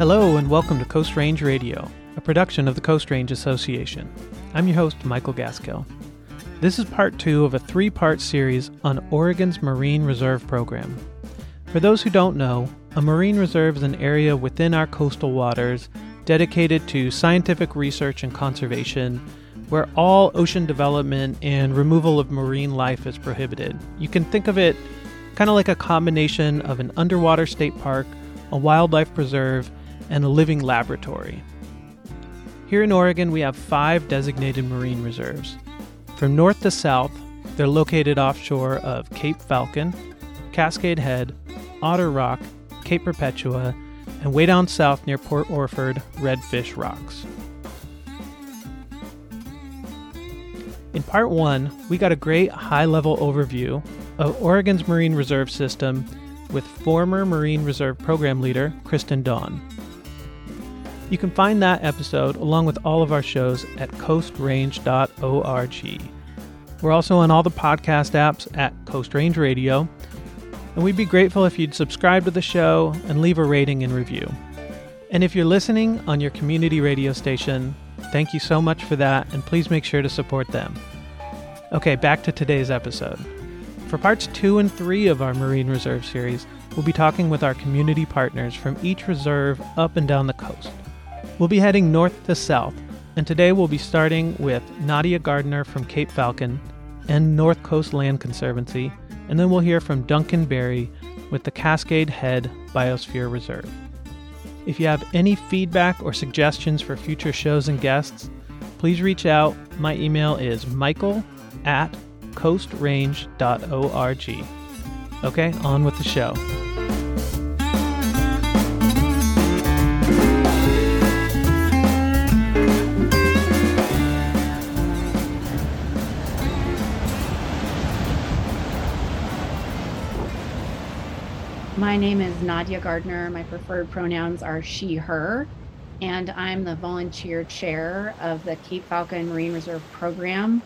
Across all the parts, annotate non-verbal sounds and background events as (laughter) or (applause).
Hello, and welcome to Coast Range Radio, a production of the Coast Range Association. I'm your host, Michael Gaskill. This is part two of a three part series on Oregon's Marine Reserve Program. For those who don't know, a marine reserve is an area within our coastal waters dedicated to scientific research and conservation, where all ocean development and removal of marine life is prohibited. You can think of it kind of like a combination of an underwater state park, a wildlife preserve, and a living laboratory. Here in Oregon, we have five designated marine reserves. From north to south, they're located offshore of Cape Falcon, Cascade Head, Otter Rock, Cape Perpetua, and way down south near Port Orford, Redfish Rocks. In part one, we got a great high level overview of Oregon's Marine Reserve System with former Marine Reserve Program Leader Cristen Don. You can find that episode along with all of our shows at coastrange.org. We're also on all the podcast apps at Coast Range Radio, and we'd be grateful if you'd subscribe to the show and leave a rating and review. And if you're listening on your community radio station, thank you so much for that, and please make sure to support them. Okay, back to today's episode. For parts two and three of our Marine Reserve series, we'll be talking with our community partners from each reserve up and down the coast. We'll be heading north to south, and today we'll be starting with Nadia Gardner from Cape Falcon and North Coast Land Conservancy, and then we'll hear from Duncan Berry with the Cascade Head Biosphere Reserve. If you have any feedback or suggestions for future shows and guests, please reach out. My email is michael at coastrange.org. Okay, on with the show. My name is Nadia Gardner. My preferred pronouns are she, her, and I'm the volunteer chair of the Cape Falcon Marine Reserve Program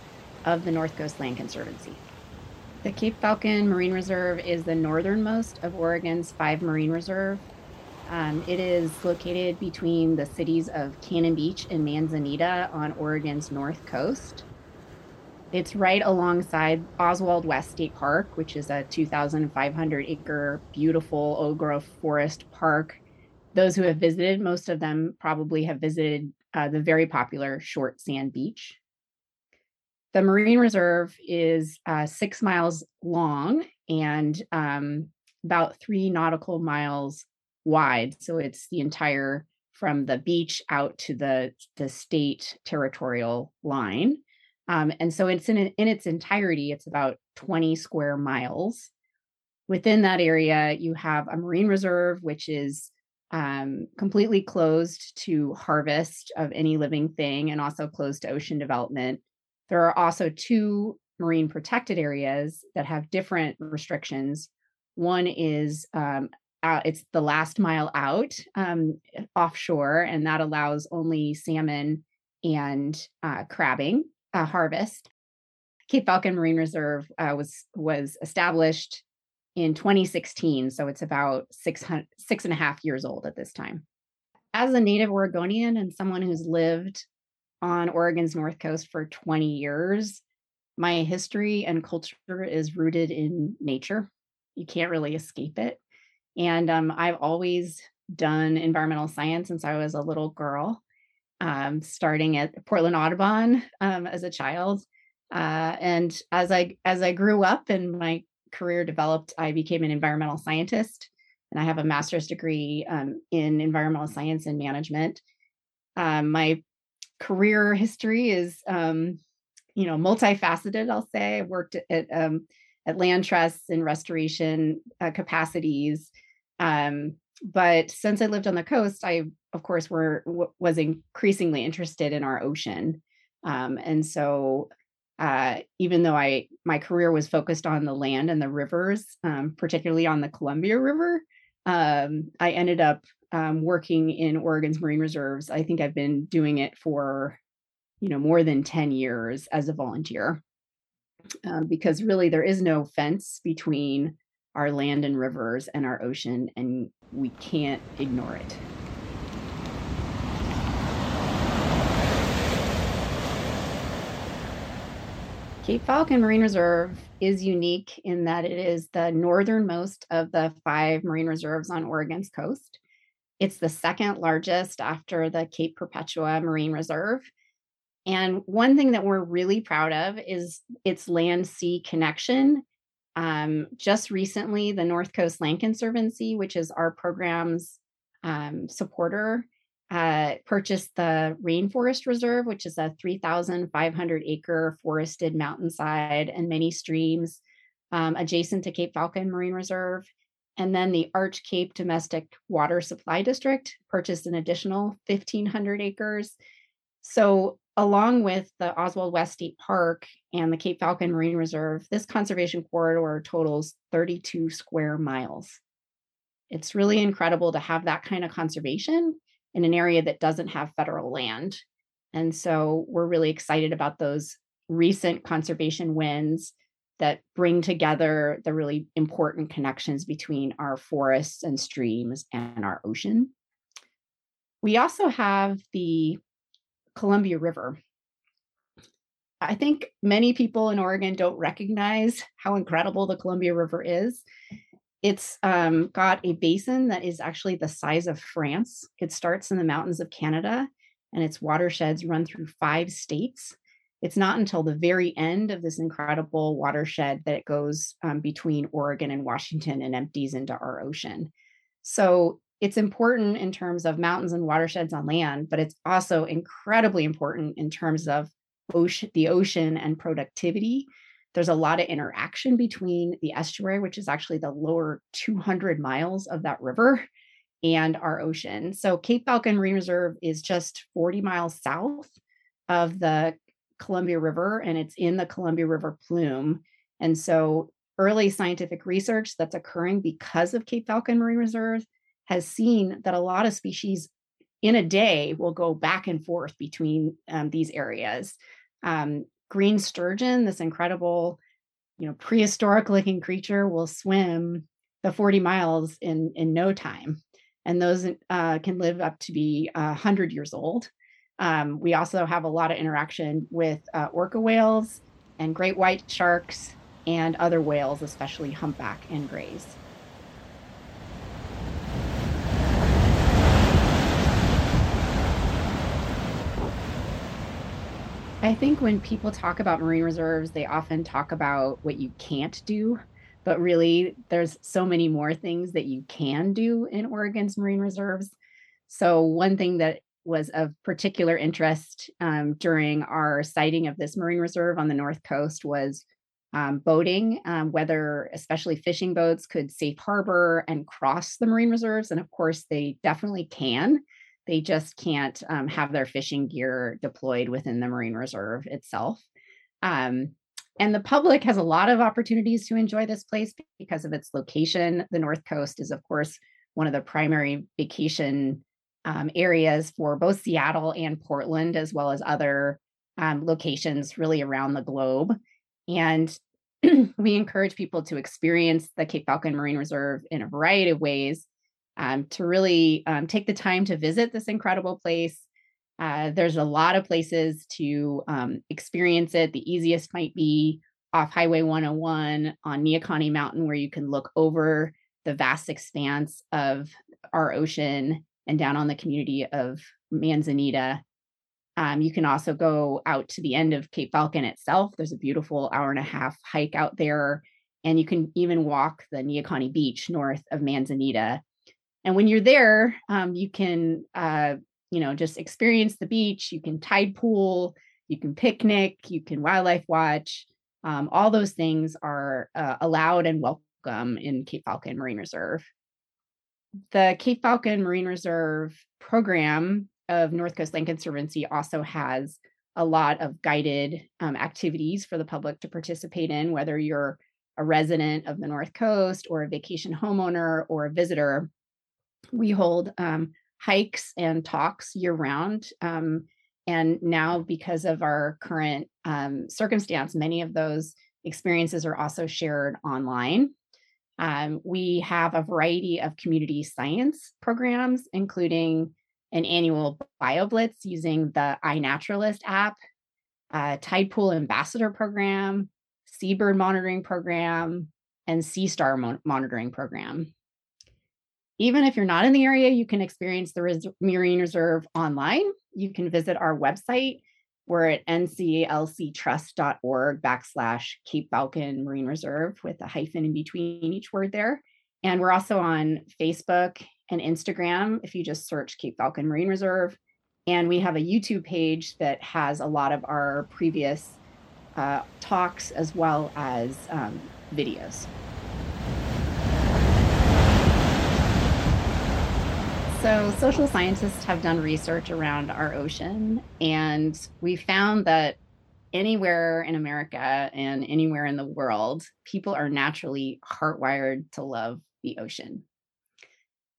of the North Coast Land Conservancy. The Cape Falcon Marine Reserve is the northernmost of Oregon's five marine reserve. Um, it is located between the cities of Cannon Beach and Manzanita on Oregon's north coast. It's right alongside Oswald West State Park, which is a 2,500 acre beautiful old growth forest park. Those who have visited, most of them probably have visited uh, the very popular Short Sand Beach. The Marine Reserve is uh, six miles long and um, about three nautical miles wide. So it's the entire from the beach out to the, the state territorial line. Um, and so it's in, in its entirety, it's about 20 square miles. Within that area, you have a marine reserve, which is um, completely closed to harvest of any living thing and also closed to ocean development. There are also two marine protected areas that have different restrictions. One is um, uh, it's the last mile out um, offshore, and that allows only salmon and uh, crabbing uh, harvest. Cape Falcon Marine Reserve uh, was was established in 2016, so it's about six six and a half years old at this time. As a native Oregonian and someone who's lived on Oregon's north coast for 20 years, my history and culture is rooted in nature. You can't really escape it, and um, I've always done environmental science since I was a little girl um, starting at Portland Audubon um, as a child. Uh, and as I as I grew up and my career developed, I became an environmental scientist, and I have a master's degree um, in environmental science and management. Um, my career history is, um, you know, multifaceted. I'll say I worked at um, at land trusts and restoration uh, capacities. Um, but since I lived on the coast, I of course were w- was increasingly interested in our ocean, um, and so uh, even though I my career was focused on the land and the rivers, um, particularly on the Columbia River, um, I ended up um, working in Oregon's marine reserves. I think I've been doing it for you know more than ten years as a volunteer, um, because really there is no fence between our land and rivers and our ocean, and we can't ignore it. Cape Falcon Marine Reserve is unique in that it is the northernmost of the five marine reserves on Oregon's coast. It's the second largest after the Cape Perpetua Marine Reserve. And one thing that we're really proud of is its land sea connection um, just recently, the North Coast Land Conservancy, which is our program's um, supporter, uh, purchased the Rainforest Reserve, which is a 3,500 acre forested mountainside and many streams um, adjacent to Cape Falcon Marine Reserve. And then the Arch Cape Domestic Water Supply District purchased an additional 1,500 acres. So, along with the Oswald West State Park and the Cape Falcon mm-hmm. Marine Reserve, this conservation corridor totals 32 square miles. It's really incredible to have that kind of conservation in an area that doesn't have federal land. And so we're really excited about those recent conservation wins that bring together the really important connections between our forests and streams and our ocean. We also have the Columbia River. I think many people in Oregon don't recognize how incredible the Columbia River is. It's um, got a basin that is actually the size of France. It starts in the mountains of Canada and its watersheds run through five states. It's not until the very end of this incredible watershed that it goes um, between Oregon and Washington and empties into our ocean. So it's important in terms of mountains and watersheds on land, but it's also incredibly important in terms of ocean, the ocean and productivity there's a lot of interaction between the estuary, which is actually the lower 200 miles of that river, and our ocean. So Cape Falcon Marine Reserve is just 40 miles south of the Columbia River, and it's in the Columbia River plume. And so early scientific research that's occurring because of Cape Falcon Marine Reserve has seen that a lot of species in a day will go back and forth between um, these areas. Um, green sturgeon, this incredible, you know, prehistoric looking creature, will swim the 40 miles in in no time, and those uh, can live up to be uh, 100 years old. Um, we also have a lot of interaction with uh, orca whales and great white sharks and other whales, especially humpback and grays. I think when people talk about marine reserves, they often talk about what you can't do, but really there's so many more things that you can do in Oregon's marine reserves. So, one thing that was of particular interest um, during our siting of this marine reserve on the North Coast was um, boating, um, whether especially fishing boats could safe harbor and cross the marine reserves. And of course, they definitely can. They just can't um, have their fishing gear deployed within the Marine Reserve itself. Um, and the public has a lot of opportunities to enjoy this place because of its location. The North Coast is, of course, one of the primary vacation um, areas for both Seattle and Portland, as well as other um, locations really around the globe. And (clears throat) we encourage people to experience the Cape Falcon Marine Reserve in a variety of ways um, to really um, take the time to visit this incredible place. Uh, there's a lot of places to um, experience it. The easiest might be off Highway 101 on Neahkahnie Mountain, where you can look over the vast expanse of our ocean and down on the community of Manzanita. Um, you can also go out to the end of Cape Falcon itself. There's a beautiful hour and a half hike out there. And you can even walk the Neahkahnie Beach north of Manzanita and when you're there, um, you can, uh, you know, just experience the beach. You can tide pool, you can picnic, you can wildlife watch. Um, all those things are uh, allowed and welcome in Cape Falcon Marine Reserve. The Cape Falcon Marine Reserve program of North Coast Land Conservancy also has a lot of guided um, activities for the public to participate in, whether you're a resident of the North Coast or a vacation homeowner or a visitor we hold um, hikes and talks year round. Um, and now, because of our current um, circumstance, many of those experiences are also shared online. Um, we have a variety of community science programs, including an annual BioBlitz using the iNaturalist app. uh, Tide Pool Ambassador Program, Seabird Monitoring Program, and Sea Star Mo- Monitoring Program. Even if you're not in the area, you can experience the Res- Marine Reserve online. You can visit our website. We're at nclctrust.org backslash Cape Falcon Marine Reserve with a hyphen in between each word there. And we're also on Facebook and Instagram if you just search Cape Falcon Marine Reserve. And we have a YouTube page that has a lot of our previous uh, talks as well as um, videos. So, social scientists have done research around our ocean, and we found that anywhere in America and anywhere in the world, people are naturally hardwired to love the ocean.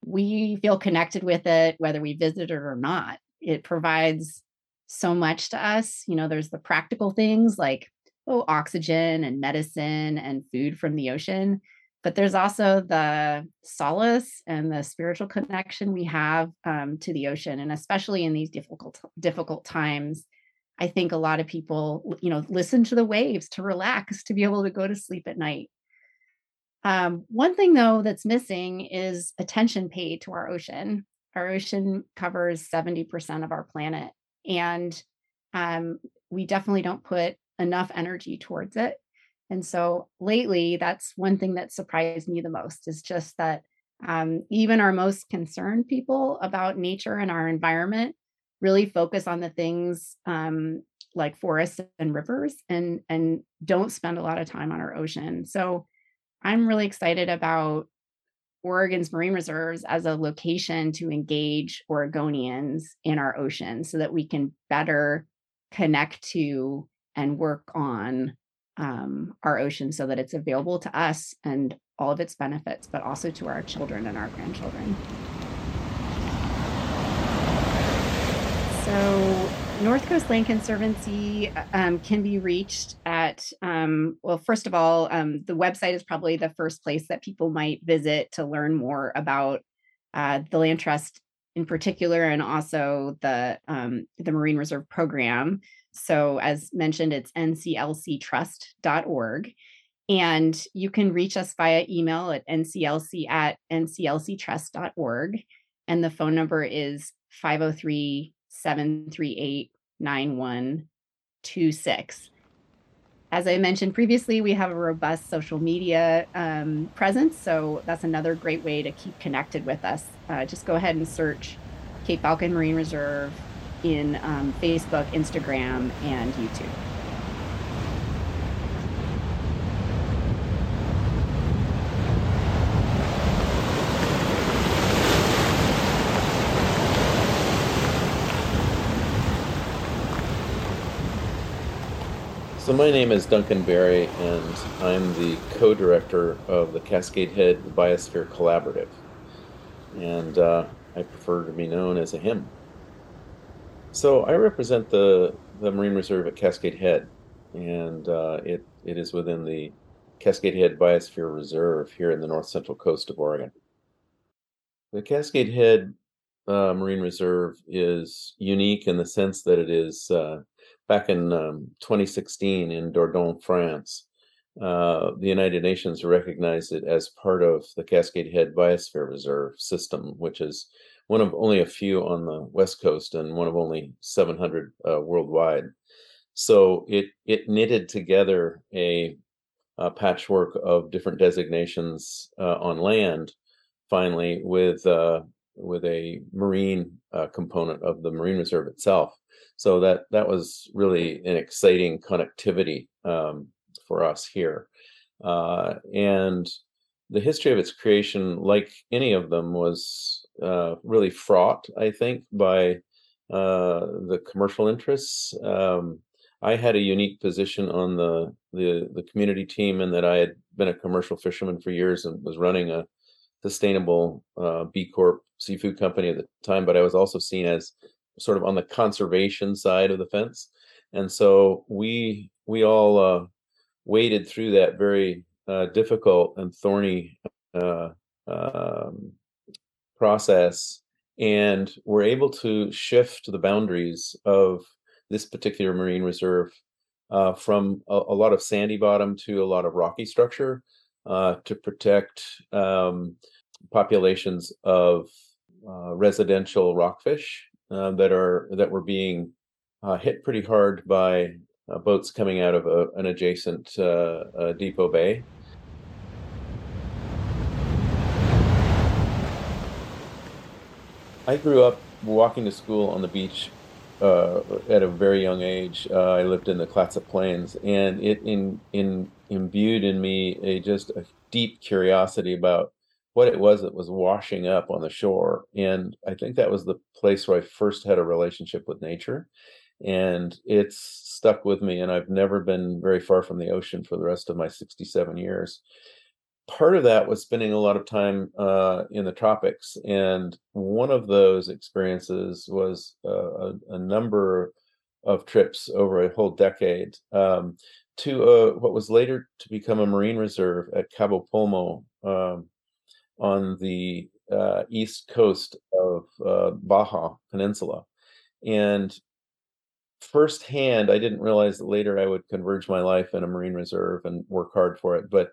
We feel connected with it, whether we visit it or not. It provides so much to us. You know, there's the practical things like, oh, oxygen and medicine and food from the ocean but there's also the solace and the spiritual connection we have um, to the ocean and especially in these difficult difficult times i think a lot of people you know listen to the waves to relax to be able to go to sleep at night. Um, one thing though that's missing is attention paid to our ocean. Our ocean covers 70% of our planet and um, we definitely don't put enough energy towards it and so lately, that's one thing that surprised me the most is just that um, even our most concerned people about nature and our environment really focus on the things um, like forests and rivers and and don't spend a lot of time on our ocean. So I'm really excited about Oregon's marine reserves as a location to engage Oregonians in our ocean so that we can better connect to and work on um, our ocean so that it's available to us and all of its benefits, but also to our children and our grandchildren. So, North Coast Land Conservancy uh, um, can be reached at, um, well, first of all, um, the website is probably the first place that people might visit to learn more about uh, the Land Trust in particular, and also the um, the Marine Reserve Program. So, as mentioned, it's nclctrust.org. And you can reach us via email at nclc at nclctrust.org. And the phone number is 503 738 9126. As I mentioned previously, we have a robust social media um, presence. So that's another great way to keep connected with us. Uh, just go ahead and search Cape Falcon Marine Reserve in um, Facebook, Instagram, and YouTube. So my name is Duncan Berry, and I'm the co-director of the Cascade Head Biosphere Collaborative, and uh, I prefer to be known as a him. So I represent the the Marine Reserve at Cascade Head, and uh, it it is within the Cascade Head Biosphere Reserve here in the north central coast of Oregon. The Cascade Head uh, Marine Reserve is unique in the sense that it is uh, back in um, 2016 in Dordogne, France. Uh, the United Nations recognized it as part of the Cascade Head Biosphere Reserve system, which is one of only a few on the west coast and one of only 700 uh, worldwide. So it it knitted together a, a patchwork of different designations uh, on land, finally with uh, with a marine uh, component of the marine reserve itself. So that that was really an exciting connectivity um, for us here, uh, and the history of its creation, like any of them, was uh, really fraught, I think, by uh, the commercial interests. Um, I had a unique position on the, the the community team in that I had been a commercial fisherman for years and was running a sustainable uh, B Corp seafood company at the time, but I was also seen as sort of on the conservation side of the fence, and so we we all uh, waded through that very uh, difficult and thorny uh, um, process and we're able to shift the boundaries of this particular marine reserve uh, from a, a, lot of sandy bottom to a lot of rocky structure uh, to protect um, populations of uh, residential rockfish uh, that are that were being uh, hit pretty hard by uh, boats coming out of a, an adjacent Depoe Bay. I grew up walking to school on the beach uh, at a very young age. Uh, I lived in the Clatsop Plains, and it in, in imbued in me a just a deep curiosity about what it was that was washing up on the shore. And I think that was the place where I first had a relationship with nature, and it's stuck with me. And I've never been very far from the ocean for the rest of my 67 years part of that was spending a lot of time uh, in the tropics, and one of those experiences was uh, a, a, number of trips over a whole decade um, to uh, what was later to become a marine reserve at Cabo Pulmo um, on the uh, east coast of uh, Baja Peninsula, and firsthand, I didn't realize that later I would converge my life in a marine reserve and work hard for it, but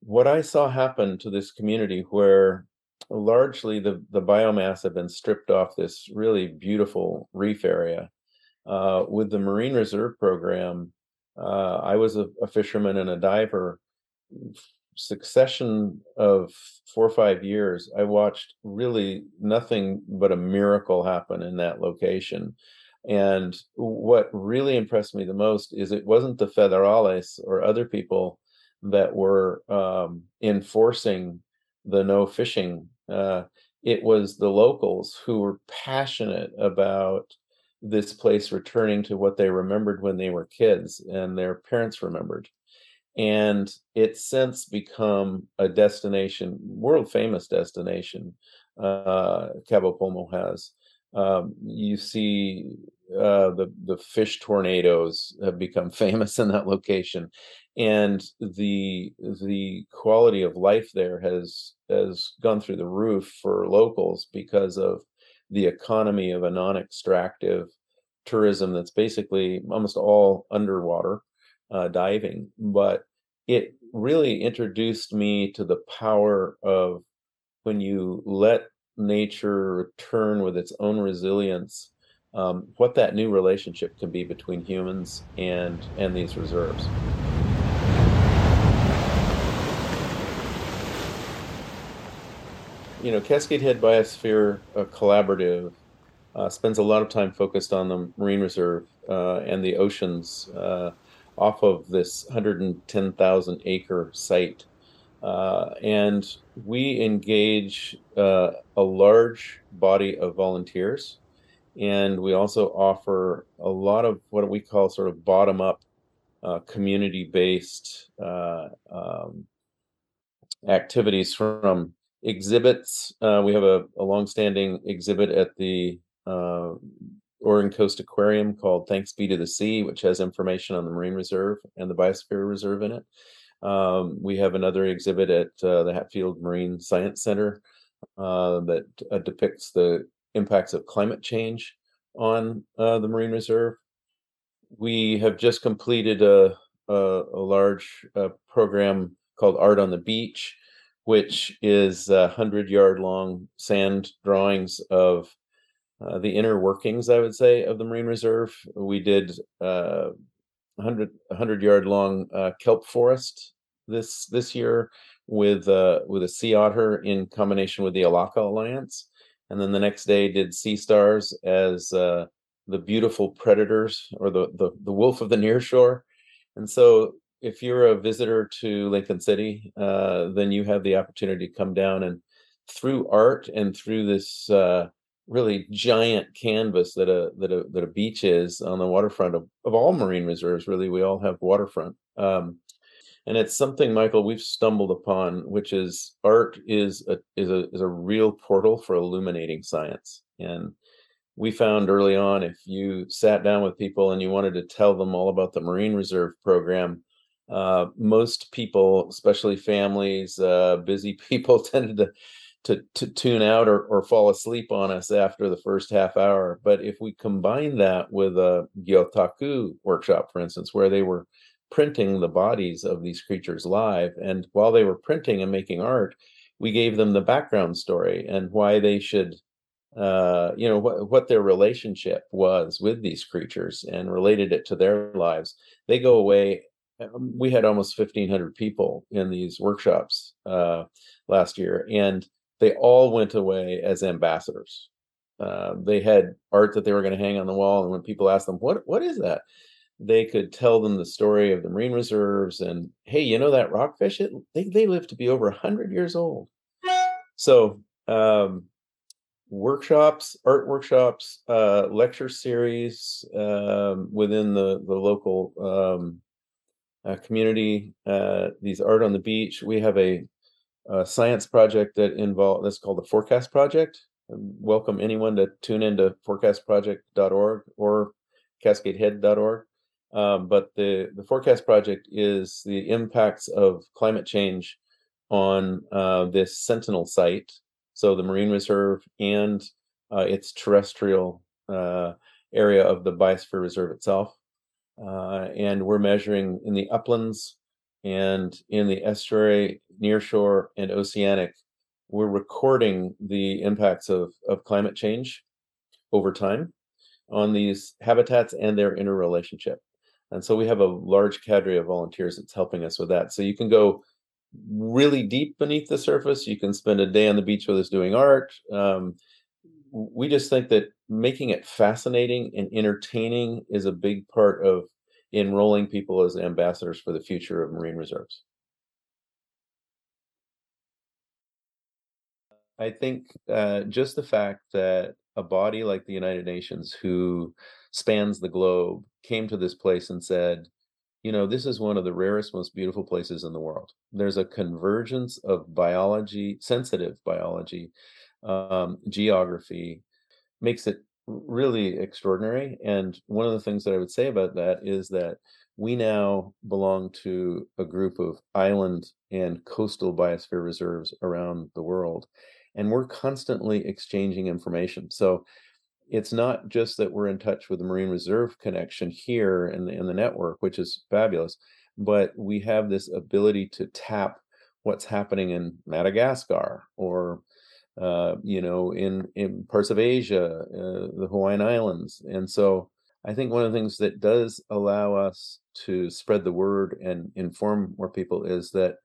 what I saw happen to this community where largely the, the biomass had been stripped off this really beautiful reef area. Uh, with the Marine Reserve Program, uh, I was a, a, fisherman and a diver. Succession of four or five years, I watched really nothing but a miracle happen in that location. And what really impressed me the most is it wasn't the federales or other people that were um, enforcing the no fishing. Uh, it was the locals who were passionate about this place returning to what they remembered when they were kids and their parents remembered. And it's since become a destination, world famous destination, uh, Cabo Pulmo has. Um, you see uh, the the fish tornadoes have become (laughs) famous in that location, and the the quality of life there has has gone through the roof for locals because of the economy of a non-extractive tourism that's basically almost all underwater uh, diving but it really introduced me to the power of when you let nature return with its own resilience um, what that new relationship can be between humans and and these reserves. You know, Cascade Head Biosphere uh, Collaborative uh, spends a lot of time focused on the marine reserve uh, and the oceans uh, off of this 110,000 acre site. Uh, and we engage uh, a large body of volunteers. And we also offer a lot of what we call sort of bottom up community based um, activities from exhibits. Uh, we have a, a long-standing exhibit at the uh, Oregon Coast Aquarium called "Thanks Be to the Sea," which has information on the Marine Reserve and the Biosphere Reserve in it. Um, we have another exhibit at uh, the Hatfield Marine Science Center uh, that uh, depicts the impacts of climate change on uh, the Marine Reserve. We have just completed a, a, a large program called Art on the Beach, which is a hundred yard long sand drawings of uh, the inner workings, I would say, of the Marine Reserve. We did uh, 100, 100 yard long uh, kelp forest this this year with uh, with a sea otter in combination with the Elakha Alliance, and then the next day did sea stars as uh, the beautiful predators or the, the the wolf of the near shore. And so if you're a visitor to Lincoln City, uh, then you have the opportunity to come down and through art and through this uh, really giant canvas that a that a that a beach is on the waterfront of, of all marine reserves. Really, we all have waterfront, um, and it's something, Michael, we've stumbled upon, which is art is a is a is a real portal for illuminating science and we found early on if you sat down with people and you wanted to tell them all about the marine reserve program uh, most people, especially families, uh, busy (laughs) people, tended to to to tune out or, or fall asleep on us after the first half hour. But if we combine that with a Gyotaku workshop, for instance, where they were printing the bodies of these creatures live, and while they were printing and making art, we gave them the background story and why they should uh, you know what what their relationship was with these creatures and related it to their lives. They go away. Um, we had almost fifteen hundred people in these workshops uh, last year, and they all went away as ambassadors. Uh, they had art that they were going to hang on the wall, and when people asked them, "What what is that?" they could tell them the story of the marine reserves and hey you know that rockfish it, they, they live to be over 100 years old so um, workshops art workshops uh, lecture series um, within the the local um, uh, community uh, these art on the beach we have a, a science project that involve that's called the forecast project. Welcome anyone to tune into forecastproject.org or cascadehead.org um, but the, the forecast project is the impacts of climate change on uh, this Sentinel site, so the marine reserve and uh, its terrestrial uh, area of the biosphere reserve itself. Uh, and we're measuring in the uplands and in the estuary, nearshore, and oceanic. We're recording the impacts of, of climate change over time on these habitats and their interrelationship. And so we have a large cadre of volunteers that's helping us with that. So you can go really deep beneath the surface. You can spend a day on the beach with us doing art. Um, we just think that making it fascinating and entertaining is a big part of enrolling people as ambassadors for the future of marine reserves. I think uh, just the fact that a body like the United Nations, who spans the globe, came to this place and said, you know, this is one of the rarest, most beautiful places in the world. There's a convergence of biology, sensitive biology, um, geography, makes it really extraordinary. And one of the things that I would say about that is that we now belong to a group of island and coastal biosphere reserves around the world. And we're constantly exchanging information. So it's not just that we're in touch with the Marine Reserve connection here in the, in the network, which is fabulous, but we have this ability to tap what's happening in Madagascar or uh, you know in in parts of Asia, uh, the Hawaiian Islands, and so I think one of the things that does allow us to spread the word and inform more people is that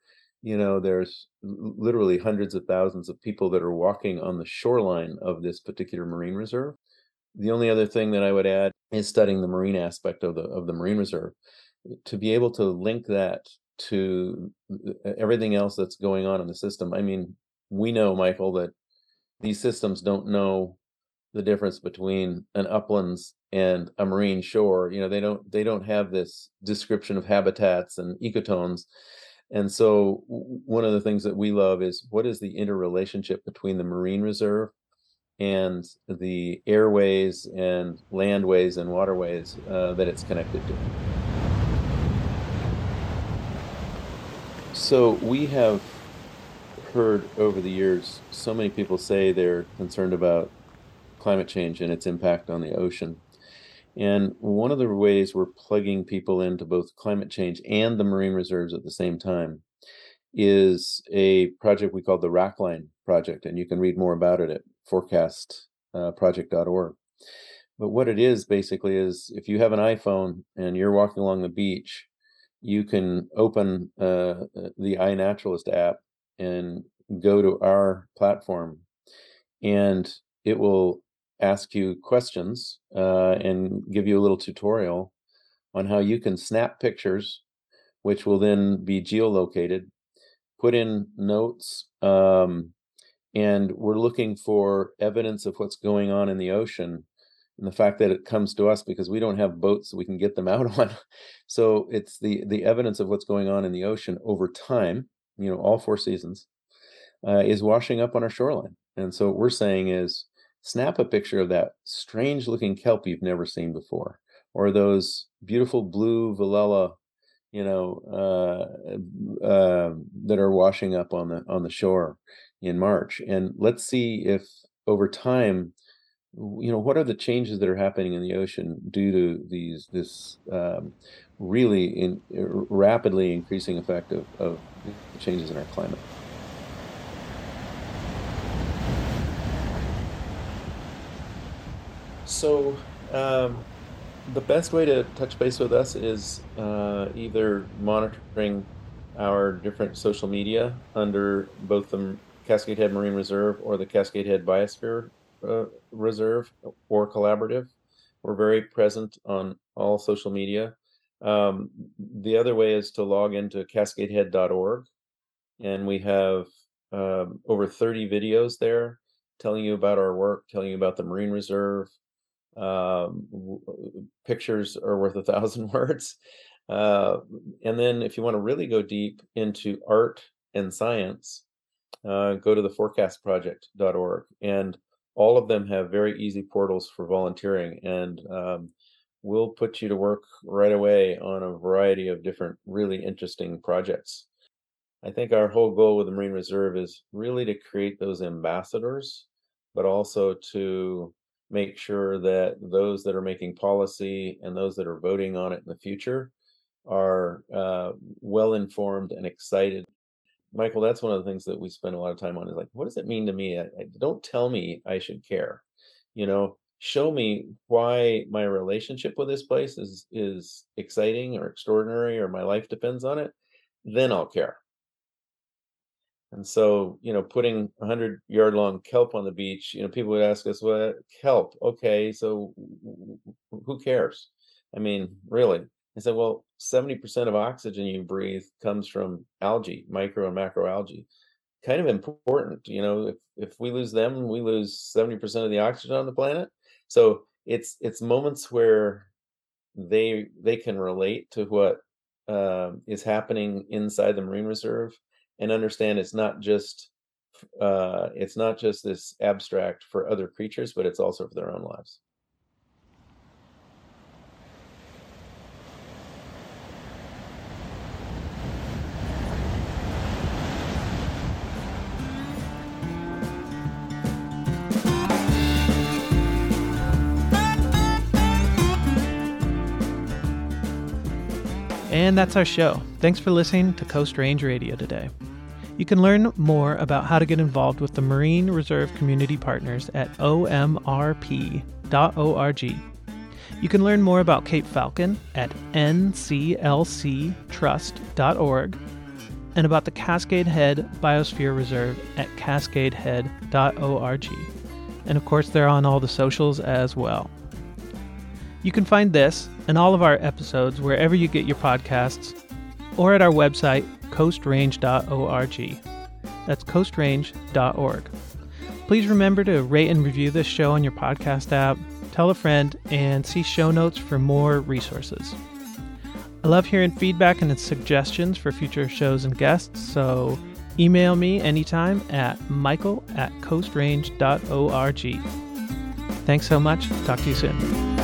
you know there's literally hundreds of thousands of people that are walking on the shoreline of this particular marine reserve the only other thing that I would add is studying the marine aspect of the of the marine reserve to be able to link that to everything else that's going on in the system. I mean, we know, Michael, that these systems don't know the difference between an uplands and a marine shore. You know, they don't they don't have this description of habitats and ecotones. And so one of the things that we love is what is the interrelationship between the marine reserve and the airways and landways and waterways uh, that it's connected to. So we have heard over the years so many people say they're concerned about climate change and its impact on the ocean. And one of the ways we're plugging people into both climate change and the marine reserves at the same time is a project we call the Wrackline Project. And you can read more about it at forecastproject.org. Uh, but what it is basically is if you have an iPhone and you're walking along the beach, you can open uh, uh the iNaturalist app and go to our platform, and it will ask you questions uh, and give you a little tutorial on how you can snap pictures, which will then be geolocated, put in notes, um, and we're looking for evidence of what's going on in the ocean and the fact that it comes to us because we don't have boats we can get them (laughs) out on. So it's the the evidence of what's going on in the ocean over time you know all four seasons uh, is washing up on our shoreline. And so what we're saying is snap a picture of that strange looking kelp you've never seen before or those beautiful blue velella you know, uh, uh, that are washing up on the on the shore in March, and let's see if over time, you know, what are the changes that are happening in the ocean due to these this um, really in, rapidly increasing effect of, of changes in our climate. So, um, the best way to touch base with us is uh, either monitoring our different social media under both the Cascade Head Marine Reserve or the Cascade Head Biosphere uh, Reserve or Collaborative. We're very present on all social media. Um, the other way is to log into cascadehead.org, and we have um, over 30 videos there telling you about our work, telling you about the Marine Reserve, um, pictures are worth a thousand (laughs) words. Uh, and then if you want to really go deep into art and science, uh, go to the forecastproject.org. And all of them have very easy portals for volunteering. And um, we'll put you to work right away on a variety of different, really interesting projects. I think our whole goal with the Marine Reserve is really to create those ambassadors, but also to make sure that those that are making policy and those that are voting on it in the future are uh, well informed and excited. Michael, that's one of the things that we spend a lot of time on is like, what does it mean to me? I, I, don't tell me I should care. You know, show me why my relationship with this place is is exciting or extraordinary or my life depends on it. Then I'll care. And so, you know, putting a hundred yard long kelp on the beach, you know, people would ask us, well, kelp, okay, so who cares? I mean, really? I said, well, 70% of oxygen you breathe comes from algae, micro and macro algae. Kind of important, you know, if, if we lose them, we lose 70% of the oxygen on the planet. So it's it's moments where they they can relate to what uh, is happening inside the marine reserve and understand it's not just uh, it's not just this abstract for other creatures, but it's also for their own lives. And that's our show. Thanks for listening to Coast Range Radio today. You can learn more about how to get involved with the Marine Reserve Community Partners at omrp.org. You can learn more about Cape Falcon at nclctrust.org and about the Cascade Head Biosphere Reserve at cascadehead.org. And of course, they're on all the socials as well. You can find this and all of our episodes wherever you get your podcasts or at our website, coastrange.org. That's coastrange.org. Please remember to rate and review this show on your podcast app, tell a friend, and see show notes for more resources. I love hearing feedback and suggestions for future shows and guests, so email me anytime at michael at coastrange.org. Thanks so much. Talk to you soon.